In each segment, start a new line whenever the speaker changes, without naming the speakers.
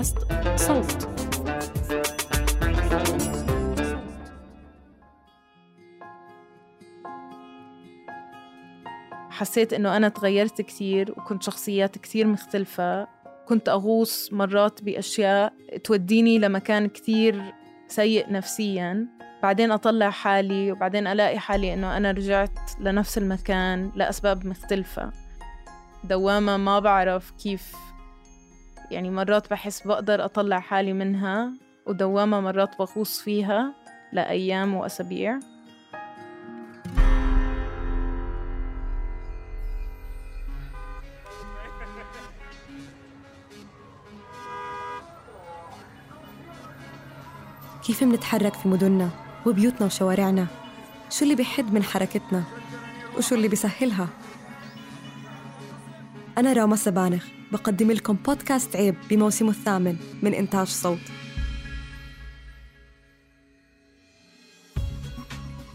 بودكاست صوت. حسيت إنه أنا تغيرت كثير وكنت شخصيات كثير مختلفة. كنت أغوص مرات بأشياء توديني لمكان كثير سيء نفسياً. بعدين أطلع حالي وبعدين ألاقي حالي إنه أنا رجعت لنفس المكان لأسباب مختلفة. دوامة ما بعرف كيف يعني مرات بحس بقدر أطلع حالي منها ودوامة مرات بغوص فيها لأيام وأسابيع.
كيف منتحرك في مدننا وبيوتنا وشوارعنا؟ شو اللي بيحد من حركتنا؟ وشو اللي بيسهلها؟ أنا راما سبانخ. بقدم لكم بودكاست عيب بموسمه الثامن من إنتاج صوت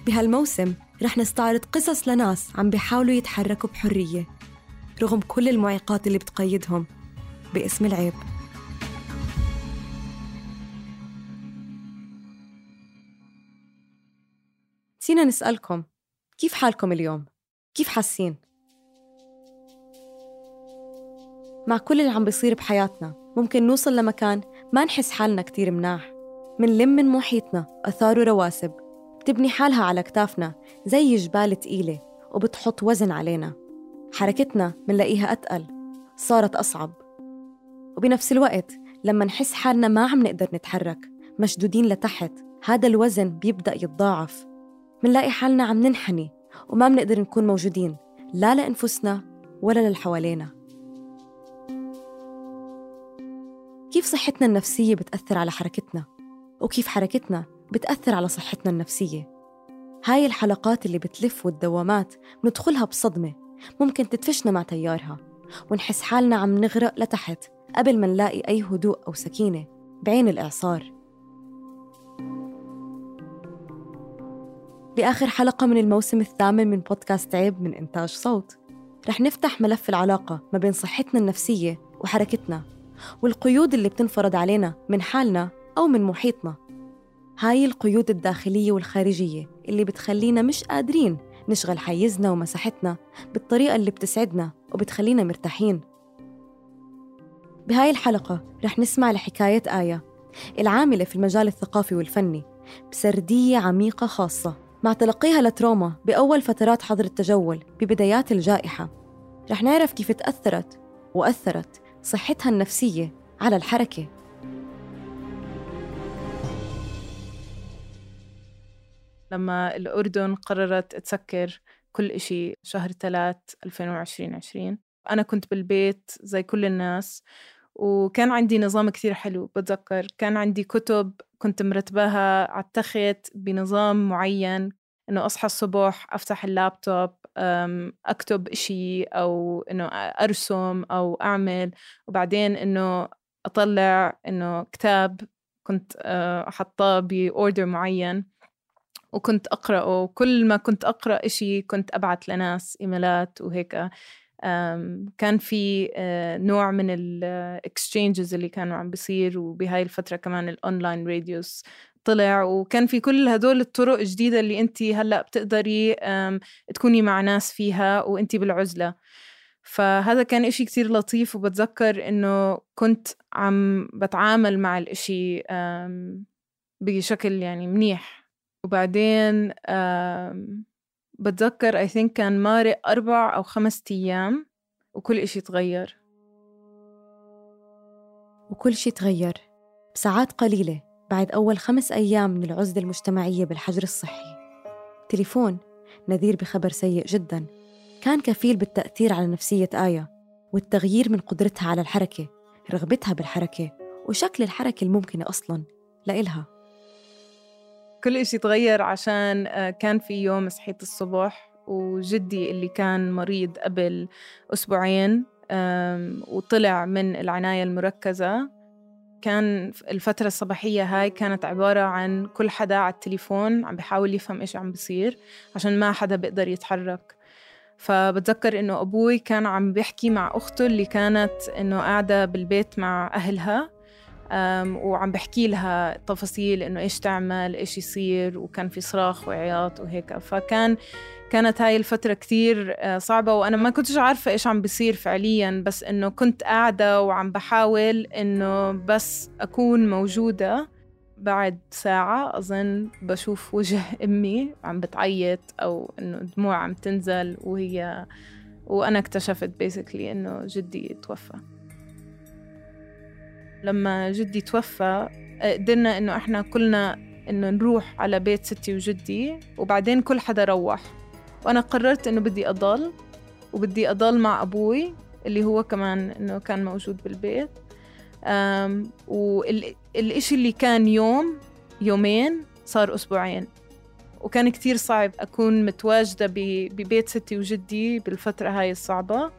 بهالموسم رح نستعرض قصص لناس عم بيحاولوا يتحركوا بحرية رغم كل المعيقات اللي بتقيدهم باسم العيب فينا نسألكم كيف حالكم اليوم؟ كيف حاسين؟ مع كل اللي عم بيصير بحياتنا. ممكن نوصل لمكان ما نحس حالنا كتير مناح. منلم من محيطنا أثار ورواسب. بتبني حالها على كتافنا زي جبال تقيلة وبتحط وزن علينا. حركتنا منلاقيها أتقل. صارت أصعب. وبنفس الوقت لما نحس حالنا ما عم نقدر نتحرك مشدودين لتحت هذا الوزن بيبدأ يتضاعف. منلاقي حالنا عم ننحني وما منقدر نكون موجودين لا لأنفسنا ولا للي حوالينا كيف صحتنا النفسية بتأثر على حركتنا؟ وكيف حركتنا بتأثر على صحتنا النفسية؟ هاي الحلقات اللي بتلف والدوامات ندخلها بصدمة ممكن تدفشنا مع تيارها ونحس حالنا عم نغرق لتحت قبل ما نلاقي أي هدوء أو سكينة بعين الإعصار. بآخر حلقة من الموسم الثامن من بودكاست عيب من إنتاج صوت رح نفتح ملف العلاقة ما بين صحتنا النفسية وحركتنا. والقيود اللي بتنفرض علينا من حالنا أو من محيطنا. هاي القيود الداخلية والخارجية اللي بتخلينا مش قادرين نشغل حيزنا ومساحتنا بالطريقة اللي بتسعدنا وبتخلينا مرتاحين. بهاي الحلقة رح نسمع لحكاية آية العاملة في المجال الثقافي والفني بسردية عميقة خاصة مع تلقيها لتروما بأول فترات حظر التجول ببدايات الجائحة. رح نعرف كيف تأثرت وأثرت صحتها النفسية على الحركة.
لما الأردن قررت تسكر كل إشي شهر 3 2020 أنا كنت بالبيت زي كل الناس وكان عندي نظام كثير حلو بتذكر. كان عندي كتب كنت مرتباها على التخت بنظام معين إنه أصحى الصبح أفتح اللابتوب أكتب إشي أو إنه أرسم أو أعمل. وبعدين إنه أطلع إنه كتاب كنت آه، حطاه ب order معين. وكنت أقرأه. كل ما كنت أقرأ إشي كنت أبعت لناس إيميلات وهيك. كان في آه، نوع من ال exchanges اللي كانوا عم بيصير. وبهاي الفترة كمان ال online radios طلع وكان في كل هدول الطرق الجديدة اللي انت هلأ بتقدري تكوني مع ناس فيها وانت بالعزلة. فهذا كان إشي كتير لطيف وبتذكر إنه كنت عم بتعامل مع الإشي بشكل يعني منيح. وبعدين بتذكر I think كان مارق أربع أو خمس أيام وكل إشي تغير.
وكل شي تغير بساعات قليلة. بعد أول خمس أيام من العزلة المجتمعية بالحجر الصحي. تليفون نذير بخبر سيء جدا. كان كفيل بالتأثير على نفسية آية والتغيير من قدرتها على الحركة رغبتها بالحركة وشكل الحركة الممكنة أصلاً لإلها.
كل إشي تغير عشان آه، كان في يوم صحيت الصبح وجدي اللي كان مريض قبل أسبوعين وطلع من العناية المركزة. كان الفترة الصباحية هاي كانت عبارة عن كل حدا على التليفون عم بيحاول يفهم إيش عم بيصير عشان ما حدا بيقدر يتحرك. فبتذكر إنه أبوي كان عم بيحكي مع أخته اللي كانت إنه قاعدة بالبيت مع أهلها. وعم بحكي لها تفاصيل إنه إيش تعمل إيش يصير وكان في صراخ وعياط وهيك. فكان كانت هاي الفترة كتير آه، صعبة وأنا ما كنتش عارفة إيش عم بيصير فعليا. بس إنه كنت قاعدة وعم بحاول إنه بس أكون موجودة بعد ساعة. أظن بشوف وجه أمي عم بتعيط أو إنه دموع عم تنزل وهي وأنا اكتشفت بيسكلي إنه جدي توفى. لما جدي توفى قدرنا إنه إحنا كلنا إنه نروح على بيت ستي وجدي وبعدين كل حدا روح. وأنا قررت إنه بدي أضل وبدي أضل مع أبوي اللي هو كمان إنه كان موجود بالبيت. والإشي اللي كان يوم يومين صار أسبوعين. وكان كتير صعب أكون متواجدة ببيت ستي وجدي بالفترة هاي الصعبة.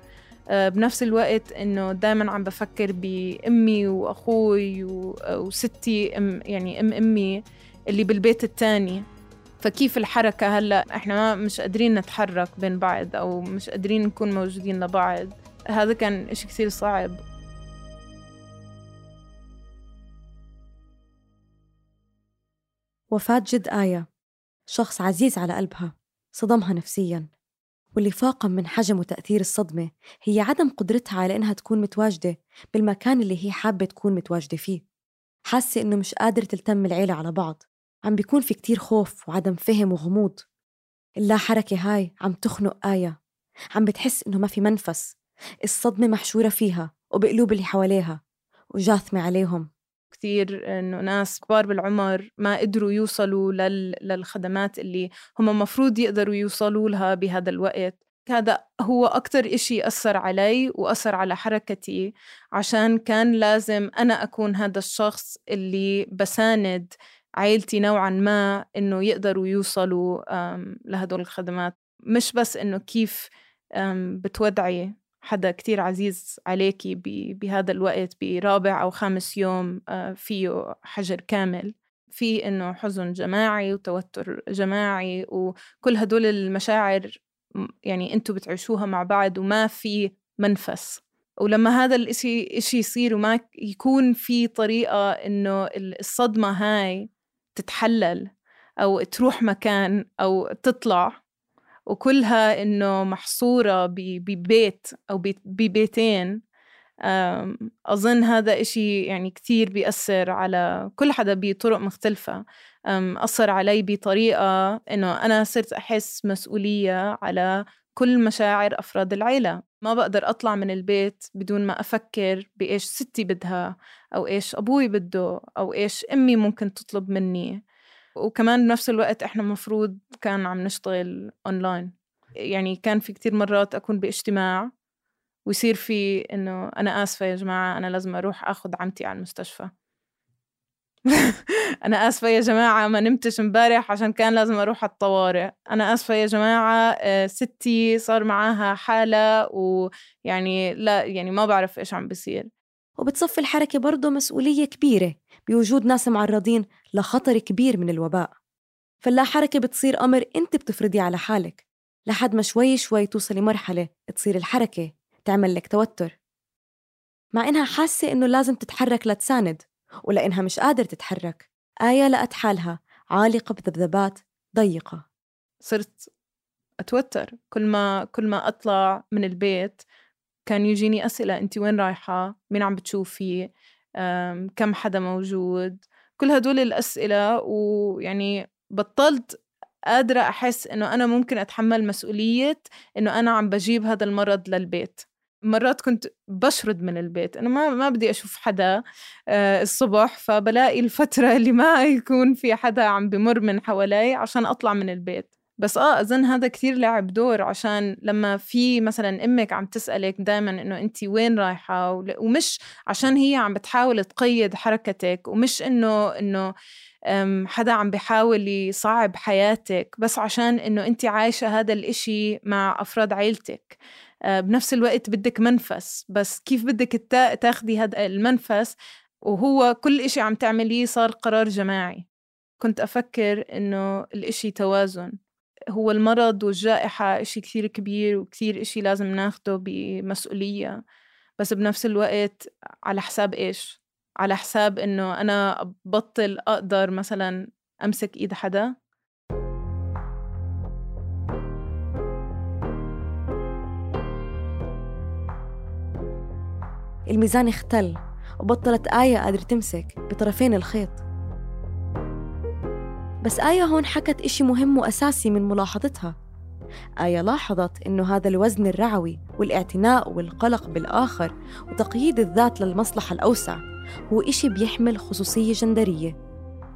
بنفس الوقت إنه دائما عم بفكر بأمي وأخوي وستي أم يعني أم أمي اللي بالبيت التاني. فكيف الحركة هلأ؟ إحنا ما مش قادرين نتحرك بين بعض أو مش قادرين نكون موجودين لبعض. هذا كان إشي كثير صعب.
وفاة جد آية. شخص عزيز على قلبها صدمها نفسياً. واللي فاقم من حجم وتأثير الصدمة هي عدم قدرتها على إنها تكون متواجدة بالمكان اللي هي حابة تكون متواجدة فيه. حاسة إنه مش قادرة تلتم العيلة على بعض. عم بيكون في كتير خوف وعدم فهم وغموض. اللا حركة هاي عم تخنق آية. عم بتحس إنه ما في منفس. الصدمة محشورة فيها وبقلوب اللي حواليها وجاثمة عليهم.
كثير إنه ناس كبار بالعمر ما قدروا يوصلوا لل... للخدمات اللي هم مفروض يقدروا يوصلوا لها بهذا الوقت. هذا هو أكتر إشي أثر علي وأثر على حركتي عشان كان لازم أنا أكون هذا الشخص اللي بساند عائلتي نوعا ما إنه يقدروا يوصلوا لهدول الخدمات. مش بس إنه كيف بتودعي حدا كتير عزيز عليكي بهذا الوقت برابع أو خامس يوم آه، فيه حجر كامل. في إنه حزن جماعي وتوتر جماعي وكل هدول المشاعر يعني أنتوا بتعيشوها مع بعض وما في منفس. ولما هذا الإشي إشي يصير وما يكون في طريقة إنه الصدمة هاي تتحلل أو تروح مكان أو تطلع وكلها إنه محصورة ببيت أو ببيتين. أظن هذا إشي يعني كتير بيأثر على كل حدا بطرق مختلفة. أثر علي بطريقة إنه أنا صرت أحس مسؤولية على كل مشاعر أفراد العيلة. ما بقدر أطلع من البيت بدون ما أفكر بإيش ستي بدها أو إيش أبوي بده أو إيش أمي ممكن تطلب مني. وكمان بنفس الوقت إحنا مفروض كان عم نشتغل اونلاين يعني كان في كتير مرات أكون باجتماع ويصير في إنه أنا آسفة يا جماعة أنا لازم أروح آخذ عمتي على المستشفى. أنا آسفة يا جماعة ما نمتش امبارح عشان كان لازم أروح على الطوارئ. أنا آسفة يا جماعة آه، ستي صار معاها حالة ويعني لا يعني ما بعرف إيش عم بيصير.
وبتصفي الحركة برضه مسؤولية كبيرة بوجود ناس معرضين لخطر كبير من الوباء. فاللا حركة بتصير أمر أنت بتفرضيه على حالك. لحد ما شوي شوي توصلي مرحلة تصير الحركة تعمل لك توتر. مع إنها حاسة إنه لازم تتحرك لتساند ولأنها مش قادر تتحرك آية لقت حالها عالقة بذبذبات ضيقة.
صرت أتوتر كل ما كل ما أطلع من البيت كان يجيني أسئلة أنت وين رايحة؟ مين عم بتشوفي؟ كم حدا موجود؟ كل هدول الأسئلة ويعني بطلت قادرة أحس إنه أنا ممكن أتحمل مسؤولية إنه أنا عم بجيب هذا المرض للبيت. مرات كنت بشرد من البيت أنا ما ما بدي أشوف حدا آه، الصبح فبلاقي الفترة اللي ما يكون في حدا عم بمر من حوالي عشان أطلع من البيت. بس آه أظن هذا كثير لعب دور عشان لما في مثلا أمك عم تسألك دائما إنه انت وين رايحة ومش عشان هي عم بتحاول تقيد حركتك ومش إنه إنه حدا عم بيحاول يصعب حياتك بس عشان إنه انت عايشة هذا الإشي مع أفراد عيلتك. آه، بنفس الوقت بدك منفس بس كيف بدك تاخدي هذا المنفس؟ وهو كل إشي عم تعمليه صار قرار جماعي. كنت أفكر إنه الإشي توازن. هو المرض والجائحة إشي كثير كبير وكثير إشي لازم ناخده بمسؤولية بس بنفس الوقت على حساب إيش؟ على حساب إنه أنا بطل أقدر مثلا أمسك إيد حدا؟
الميزان اختل وبطلت آية قادرة تمسك بطرفين الخيط. بس آية هون حكت إشي مهم وأساسي من ملاحظتها. آية لاحظت إنه هذا الوزن الرعوي والاعتناء والقلق بالآخر وتقييد الذات للمصلحة الأوسع هو إشي بيحمل خصوصية جندرية.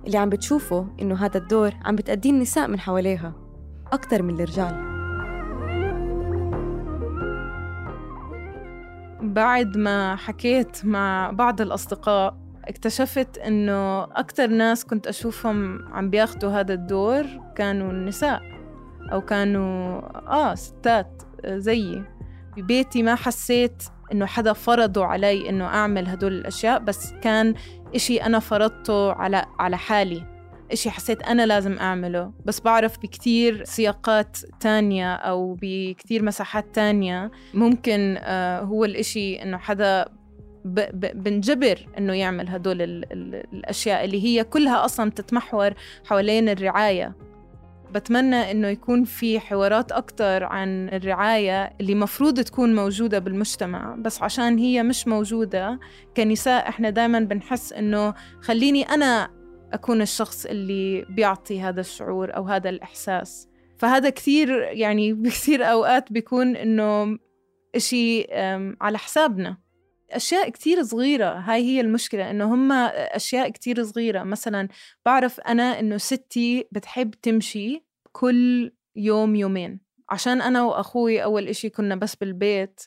اللي عم بتشوفه إنه هذا الدور عم بتأديه النساء من حواليها أكثر من الرجال.
بعد ما حكيت مع بعض الأصدقاء اكتشفت إنه أكتر ناس كنت أشوفهم عم بياخدوا هذا الدور كانوا النساء أو كانوا آه ستات زيي. ببيتي ما حسيت إنه حدا فرضوا علي إنه أعمل هدول الأشياء بس كان إشي أنا فرضته على على حالي. إشي حسيت أنا لازم أعمله. بس بعرف بكتير سياقات تانية أو بكتير مساحات تانية ممكن آه هو الإشي إنه حدا بنجبر إنه يعمل هدول ال ال الأشياء اللي هي كلها أصلا تتمحور حوالين الرعاية. بتمنى إنه يكون في حوارات أكثر عن الرعاية اللي مفروض تكون موجودة بالمجتمع بس عشان هي مش موجودة كنساء إحنا دائما بنحس إنه خليني أنا أكون الشخص اللي بيعطي هذا الشعور أو هذا الإحساس. فهذا كثير يعني بكثير أوقات بيكون إنه إشي على حسابنا. أشياء كتير صغيرة هاي هي المشكلة إنه هم أشياء كتير صغيرة. مثلا بعرف أنا إنه ستي بتحب تمشي كل يوم يومين. عشان أنا وأخوي أول إشي كنا بس بالبيت.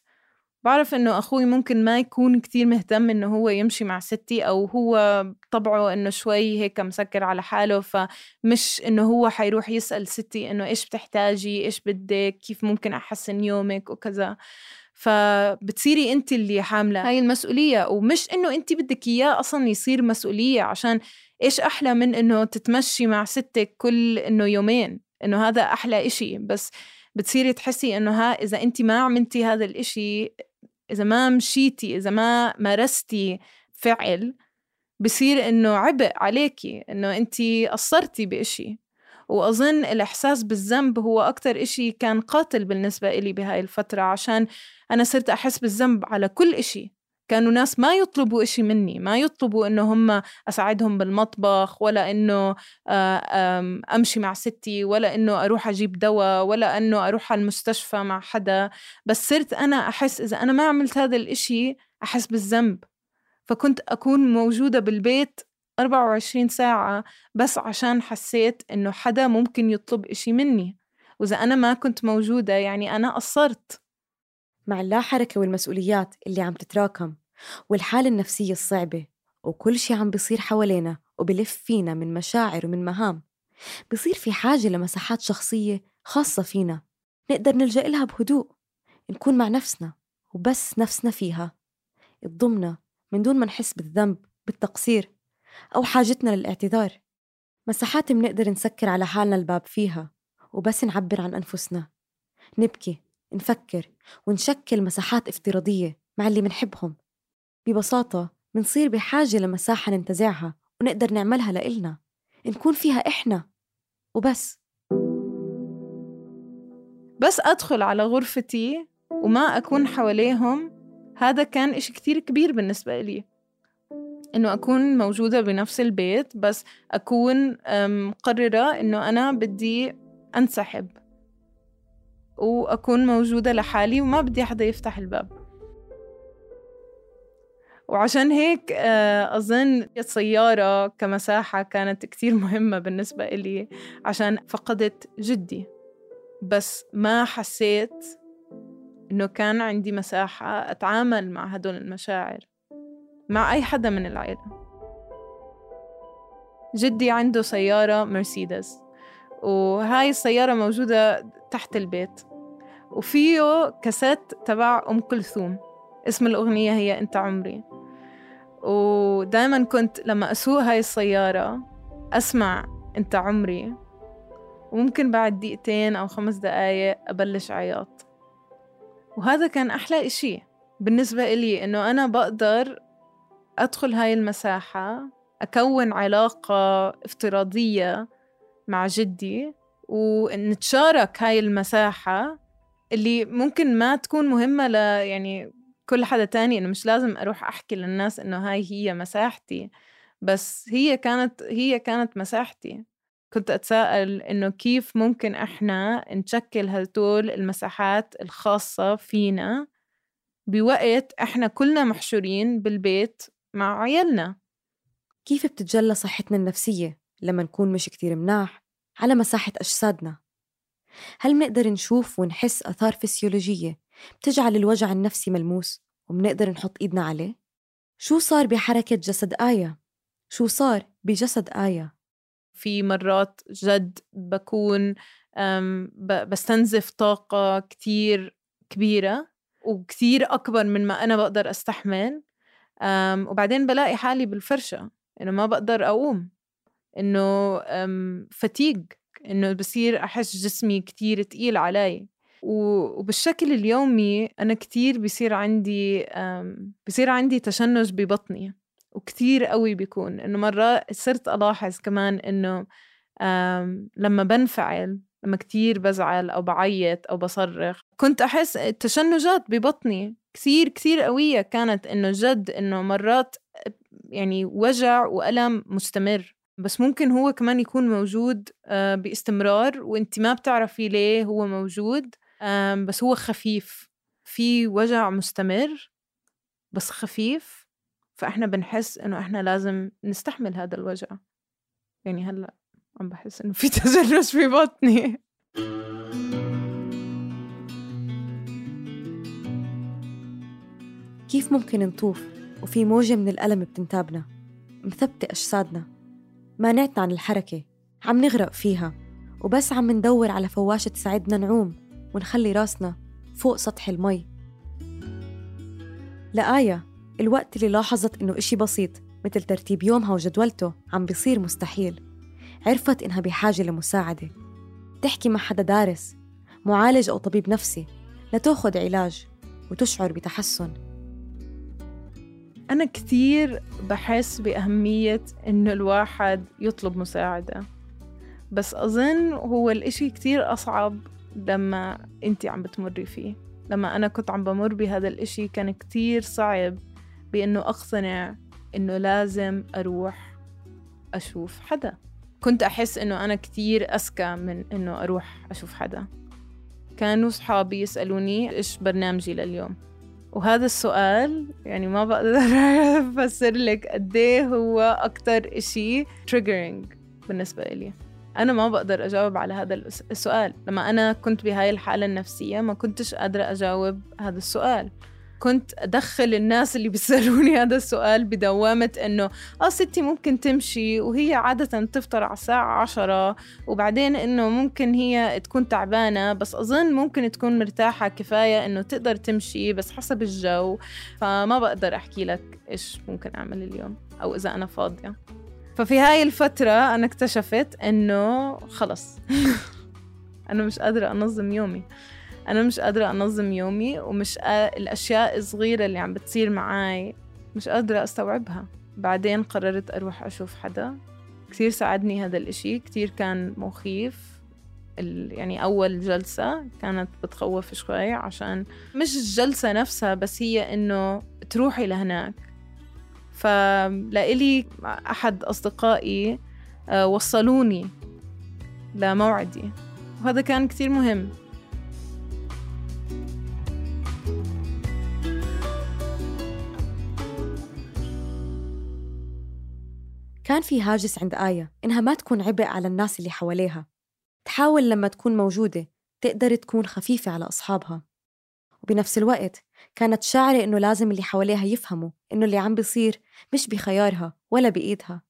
بعرف إنه أخوي ممكن ما يكون كتير مهتم إنه هو يمشي مع ستي أو هو طبعه إنه شوي هيك مسكر على حاله فمش إنه هو حيروح يسأل ستي إنه إيش بتحتاجي إيش بدك كيف ممكن أحسن يومك وكذا. فبتصيري انت اللي حاملة. هاي المسؤولية ومش إنه انت بدك إياه أصلا يصير مسؤولية عشان إيش أحلى من إنه تتمشي مع ستك كل إنه يومين؟ إنه هذا أحلى إشي. بس بتصيري تحسي إنه ها إذا انت ما عملتي هذا الإشي إذا ما مشيتي إذا ما مارستي فعل بصير إنه عبء عليكي إنه أنت قصرتي بإشي. وأظن الإحساس بالذنب هو أكتر إشي كان قاتل بالنسبة إلي بهاي الفترة عشان أنا صرت أحس بالذنب على كل إشي. كانوا ناس ما يطلبوا إشي مني ما يطلبوا إنه هم أساعدهم بالمطبخ ولا إنه آه، أمشي مع ستي ولا إنه أروح أجيب دواء ولا إنه أروح على المستشفى مع حدا. بس صرت أنا أحس إذا أنا ما عملت هذا الإشي أحس بالذنب. فكنت أكون موجودة بالبيت 24 ساعة بس عشان حسيت إنه حدا ممكن يطلب إشي مني. وإذا أنا ما كنت موجودة يعني أنا قصرت.
مع اللاحركة والمسؤوليات اللي عم تتراكم والحالة النفسية الصعبة وكل شي عم بيصير حوالينا وبلف فينا من مشاعر ومن مهام بصير في حاجة لمساحات شخصية خاصة فينا نقدر نلجأ لها بهدوء نكون مع نفسنا وبس نفسنا فيها. تضمنا من دون ما نحس بالذنب بالتقصير أو حاجتنا للاعتذار. مساحات منقدر نسكر على حالنا الباب فيها وبس نعبر عن أنفسنا. نبكي نفكر ونشكل مساحات افتراضية مع اللي منحبهم. ببساطة منصير بحاجة لمساحة ننتزعها ونقدر نعملها لإلنا. نكون فيها إحنا. وبس.
بس أدخل على غرفتي وما أكون حواليهم. هذا كان إشي كتير كبير بالنسبة لي. إنه أكون موجودة بنفس البيت بس أكون مقررة إنه أنا بدي أنسحب. وأكون موجودة لحالي وما بدي حدا يفتح الباب. وعشان هيك آه، أظن السيارة كمساحة كانت كتير مهمة بالنسبة إلي عشان فقدت جدي. بس ما حسيت إنه كان عندي مساحة أتعامل مع هدول المشاعر. مع أي حدا من العائلة. جدي عنده سيارة مرسيدس وهاي السيارة موجودة تحت البيت وفيه كاسيت تبع أم كلثوم. اسم الأغنية هي أنت عمري. ودائما كنت لما أسوق هاي السيارة أسمع أنت عمري وممكن بعد دقيقتين أو خمس دقايق أبلش عياط. وهذا كان أحلى إشي بالنسبة إلي إنه أنا بقدر أدخل هاي المساحة أكون علاقة افتراضية مع جدي ونتشارك هاي المساحة اللي ممكن ما تكون مهمة ل يعني كل حدا تاني. إنه مش لازم أروح أحكي للناس إنه هاي هي مساحتي بس هي كانت هي كانت مساحتي. كنت أتساءل إنه كيف ممكن إحنا نشكل هدول المساحات الخاصة فينا بوقت إحنا كلنا محشورين بالبيت مع عيالنا
كيف بتتجلى صحتنا النفسية لما نكون مش كتير مناح على مساحة أجسادنا؟ هل منقدر نشوف ونحس أثار فسيولوجية بتجعل الوجع النفسي ملموس ومنقدر نحط إيدنا عليه؟ شو صار بحركة جسد آية؟ شو صار بجسد آية؟
في مرات جد بكون بستنزف طاقة كتير كبيرة وكتير أكبر من ما أنا بقدر أستحمل وبعدين بلاقي حالي بالفرشة إنه ما بقدر أقوم إنه fatigue إنه بصير أحس جسمي كتير تقيل علي. وبالشكل اليومي أنا كتير بصير عندي بصير عندي تشنج ببطني وكتير قوي بيكون. إنه مرات صرت ألاحظ كمان إنه لما بنفعل لما كتير بزعل أو بعيط أو بصرخ. كنت أحس تشنجات ببطني كثير كثير قوية. كانت إنه جد إنه مرات يعني وجع وألم مستمر. بس ممكن هو كمان يكون موجود آه، باستمرار وانت ما بتعرفي ليه هو موجود بس هو خفيف. في وجع مستمر بس خفيف. فإحنا بنحس إنه إحنا لازم نستحمل هذا الوجع. يعني هلأ. عم بحس إنه في تجرس في بطني.
كيف ممكن نطوف وفي موجة من الألم بتنتابنا؟ مثبتة أجسادنا. مانعتنا عن الحركة عم نغرق فيها وبس عم ندور على فواشة تساعدنا نعوم ونخلي راسنا فوق سطح المي. لآية الوقت اللي لاحظت إنه إشي بسيط مثل ترتيب يومها وجدولته عم بيصير مستحيل. عرفت إنها بحاجة لمساعدة. تحكي مع حدا دارس معالج أو طبيب نفسي لتاخد علاج وتشعر بتحسن.
أنا كثير بحس بأهمية إنه الواحد يطلب مساعدة. بس أظن هو الإشي كتير أصعب لما أنت عم بتمري فيه. لما أنا كنت عم بمر بهذا الإشي كان كتير صعب بإنه أقتنع إنه لازم أروح أشوف حدا. كنت أحس إنه أنا كتير أذكى من إنه أروح أشوف حدا. كانوا صحابي يسألوني إيش برنامجي لليوم. وهذا السؤال يعني ما بقدر أفسر لك قد إيه هو أكتر إشي triggering بالنسبة إلي. أنا ما بقدر أجاوب على هذا السؤال. لما أنا كنت بهاي الحالة النفسية ما كنتش قادرة أجاوب هذا السؤال. كنت أدخل الناس اللي بيسألوني هذا السؤال بدوامة إنه آه ستي ممكن تمشي وهي عادة تفطر على الساعة عشرة وبعدين إنه ممكن هي تكون تعبانة بس أظن ممكن تكون مرتاحة كفاية إنه تقدر تمشي بس حسب الجو. فما بقدر أحكي لك إيش ممكن أعمل اليوم أو إذا أنا فاضية. ففي هاي الفترة أنا اكتشفت إنه خلص. أنا مش قادرة أنظم يومي. أنا مش قادرة أنظم يومي ومش. الأشياء الصغيرة اللي عم بتصير معاي مش قادرة أستوعبها. بعدين قررت أروح أشوف حدا. كتير ساعدني هذا الإشي. كتير كان مخيف. يعني أول جلسة كانت بتخوف شوي عشان مش الجلسة نفسها بس هي إنه تروحي لهناك. فلإلي أحد أصدقائي آه، وصلوني لموعدي. وهذا كان كتير مهم.
كان في هاجس عند آية إنها ما تكون عبء على الناس اللي حواليها. تحاول لما تكون موجودة تقدر تكون خفيفة على أصحابها. وبنفس الوقت كانت شاعرة إنه لازم اللي حواليها يفهموا إنه اللي عم بيصير مش بخيارها ولا بإيدها.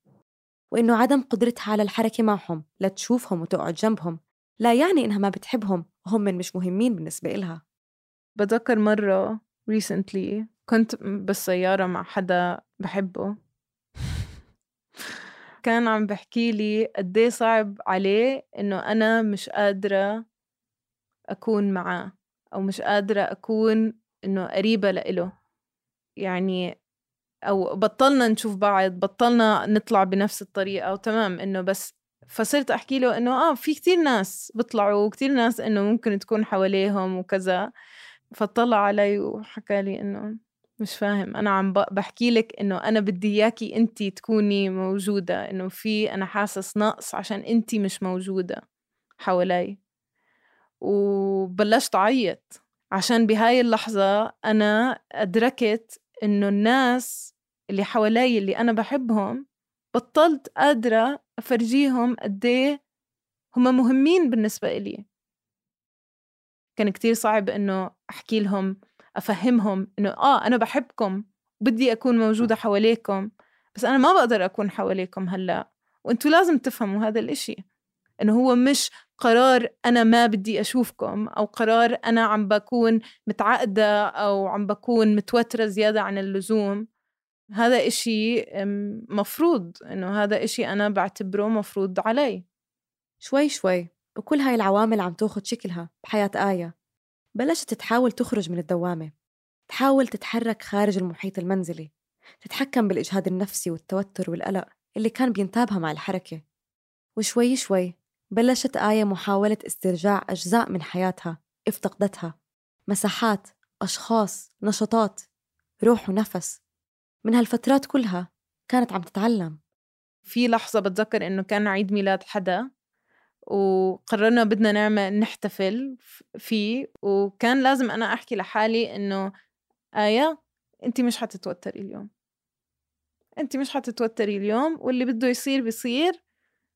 وإنه عدم قدرتها على الحركة معهم لتشوفهم وتقعد جنبهم لا يعني إنها ما بتحبهم وهم من مش مهمين بالنسبة إلها.
بتذكر مرة recently كنت بالسيارة مع حدا بحبه. كان عم بحكي لي قد إيه صعب عليه إنه أنا مش قادرة أكون معاه أو مش قادرة أكون إنه قريبة لإله. يعني أو بطلنا نشوف بعض بطلنا نطلع بنفس الطريقة وتمام إنه بس. فصرت أحكي له إنه آه في كتير ناس بيطلعوا وكتير ناس إنه ممكن تكون حواليهم وكذا. فطلع علي وحكى لي إنه مش فاهم. أنا عم بحكي لك إنه أنا بدي إياكي انت تكوني موجودة إنه في أنا حاسس نقص عشان انت مش موجودة حوالي. وبلشت أعيط عشان بهاي اللحظة أنا أدركت إنه الناس اللي حوالي اللي أنا بحبهم بطلت قادرة أفرجيهم قد إيه هم مهمين بالنسبة إلي. كان كتير صعب إنه أحكي لهم أفهمهم إنه آه أنا بحبكم بدي أكون موجودة حواليكم بس أنا ما بقدر أكون حواليكم هلأ. وأنتوا لازم تفهموا هذا الإشي إنه هو مش قرار أنا ما بدي أشوفكم أو قرار أنا عم بكون متعقدة أو عم بكون متوترة زيادة عن اللزوم. هذا إشي مفروض إنه هذا إشي أنا بعتبره مفروض علي.
شوي شوي. وكل هاي العوامل عم تاخد شكلها بحياة آية. بلشت تحاول تخرج من الدوامة تحاول تتحرك خارج المحيط المنزلي تتحكم بالإجهاد النفسي والتوتر والقلق اللي كان بينتابها مع الحركة. وشوي شوي بلشت آية محاولة استرجاع أجزاء من حياتها افتقدتها. مساحات أشخاص نشاطات روح ونفس. من هالفترات كلها كانت عم تتعلم.
في لحظة بتذكر إنه كان عيد ميلاد حدا؟ وقررنا بدنا نعمل نحتفل فيه وكان لازم أنا أحكي لحالي إنه آية أنت مش حتتوتري اليوم. أنت مش حتتوتري اليوم واللي بده يصير بيصير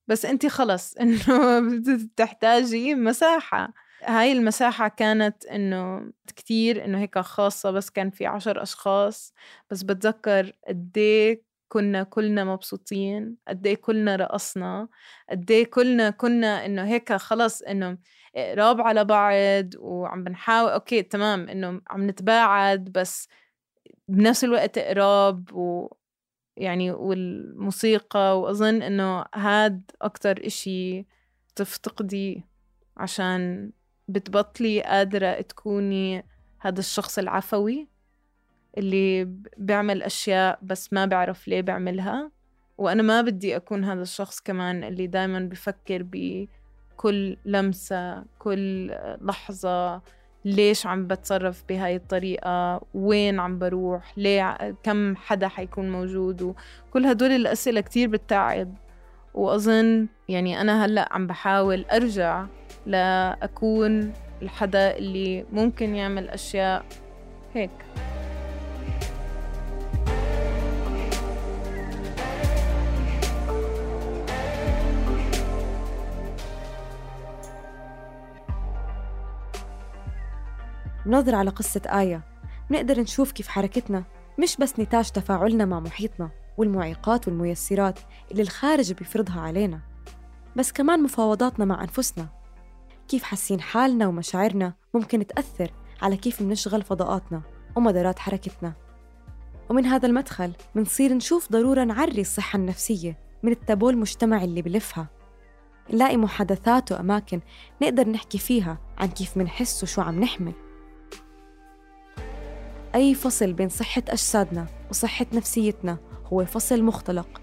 بس أنت خلص. إنه بتحتاجي مساحة. هاي المساحة كانت إنه كتير إنه هيك خاصة بس كان في عشر أشخاص بس بتذكر قديه كنا كلنا مبسوطين قد كلنا رقصنا قد كلنا كنا إنه هيك خلص إنه قراب على بعض وعم بنحاول أوكي تمام إنه عم نتباعد بس بنفس الوقت قراب و يعني والموسيقى وأظن إنه هاد أكتر إشي تفتقدي عشان بتبطلي قادرة تكوني هذا الشخص العفوي. اللي بيعمل أشياء بس ما بعرف ليه بعملها وأنا ما بدي أكون هذا الشخص كمان اللي دايما بفكر بكل لمسة كل لحظة ليش عم بتصرف بهاي الطريقة؟ وين عم بروح؟ ليه كم حدا حيكون موجود؟ وكل هدول الأسئلة كتير بتتعب. وأظن يعني أنا هلأ عم بحاول أرجع لأكون الحدا اللي ممكن يعمل أشياء هيك.
نظر على قصة آية. نقدر نشوف كيف حركتنا مش بس نتاج تفاعلنا مع محيطنا والمعيقات والميسرات اللي الخارج بيفرضها علينا بس كمان مفاوضاتنا مع أنفسنا. كيف حاسين حالنا ومشاعرنا ممكن تأثر على كيف منشغل فضاءاتنا ومدارات حركتنا؟ ومن هذا المدخل منصير نشوف ضرورة نعري الصحة النفسية من التابو المجتمعي اللي بلفها. نلاقي محادثات وأماكن نقدر نحكي فيها عن كيف منحس وشو عم نحمل. أي فصل بين صحة أجسادنا وصحة نفسيتنا هو فصل مختلق.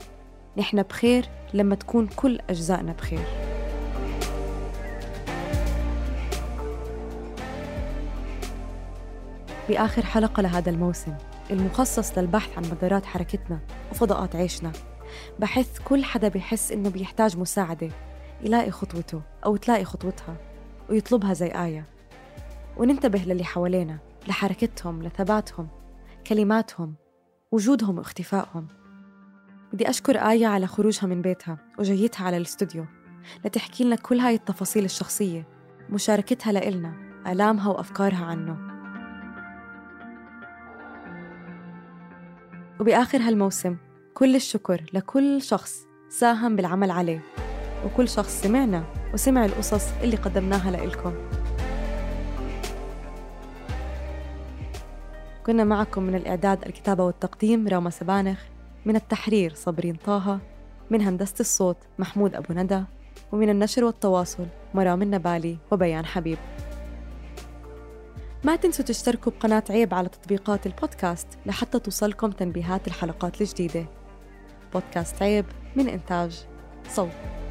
نحن بخير لما تكون كل أجزائنا بخير. بآخر حلقة لهذا الموسم المخصص للبحث عن مدارات حركتنا وفضاءات عيشنا. بحث كل حدا بحس إنه بيحتاج مساعدة يلاقي خطوته أو تلاقي خطوتها ويطلبها زي آية. وننتبه للي حوالينا. لحركتهم لثباتهم كلماتهم وجودهم واختفائهم. بدي أشكر آية على خروجها من بيتها وجيتها على الاستوديو لتحكي لنا كل هاي التفاصيل الشخصية مشاركتها لإلنا آلامها وأفكارها عنه. وبآخر هالموسم كل الشكر لكل شخص ساهم بالعمل عليه وكل شخص سمعنا وسمع القصص اللي قدمناها لإلكم. كنا معكم من الإعداد الكتابة والتقديم راما سبانخ من التحرير صبرين طه من هندسة الصوت محمود أبو ندى ومن النشر والتواصل مرام النبالي وبيان حبيب. ما تنسوا تشتركوا بقناة عيب على تطبيقات البودكاست لحتى توصلكم تنبيهات الحلقات الجديدة. بودكاست عيب من إنتاج صوت.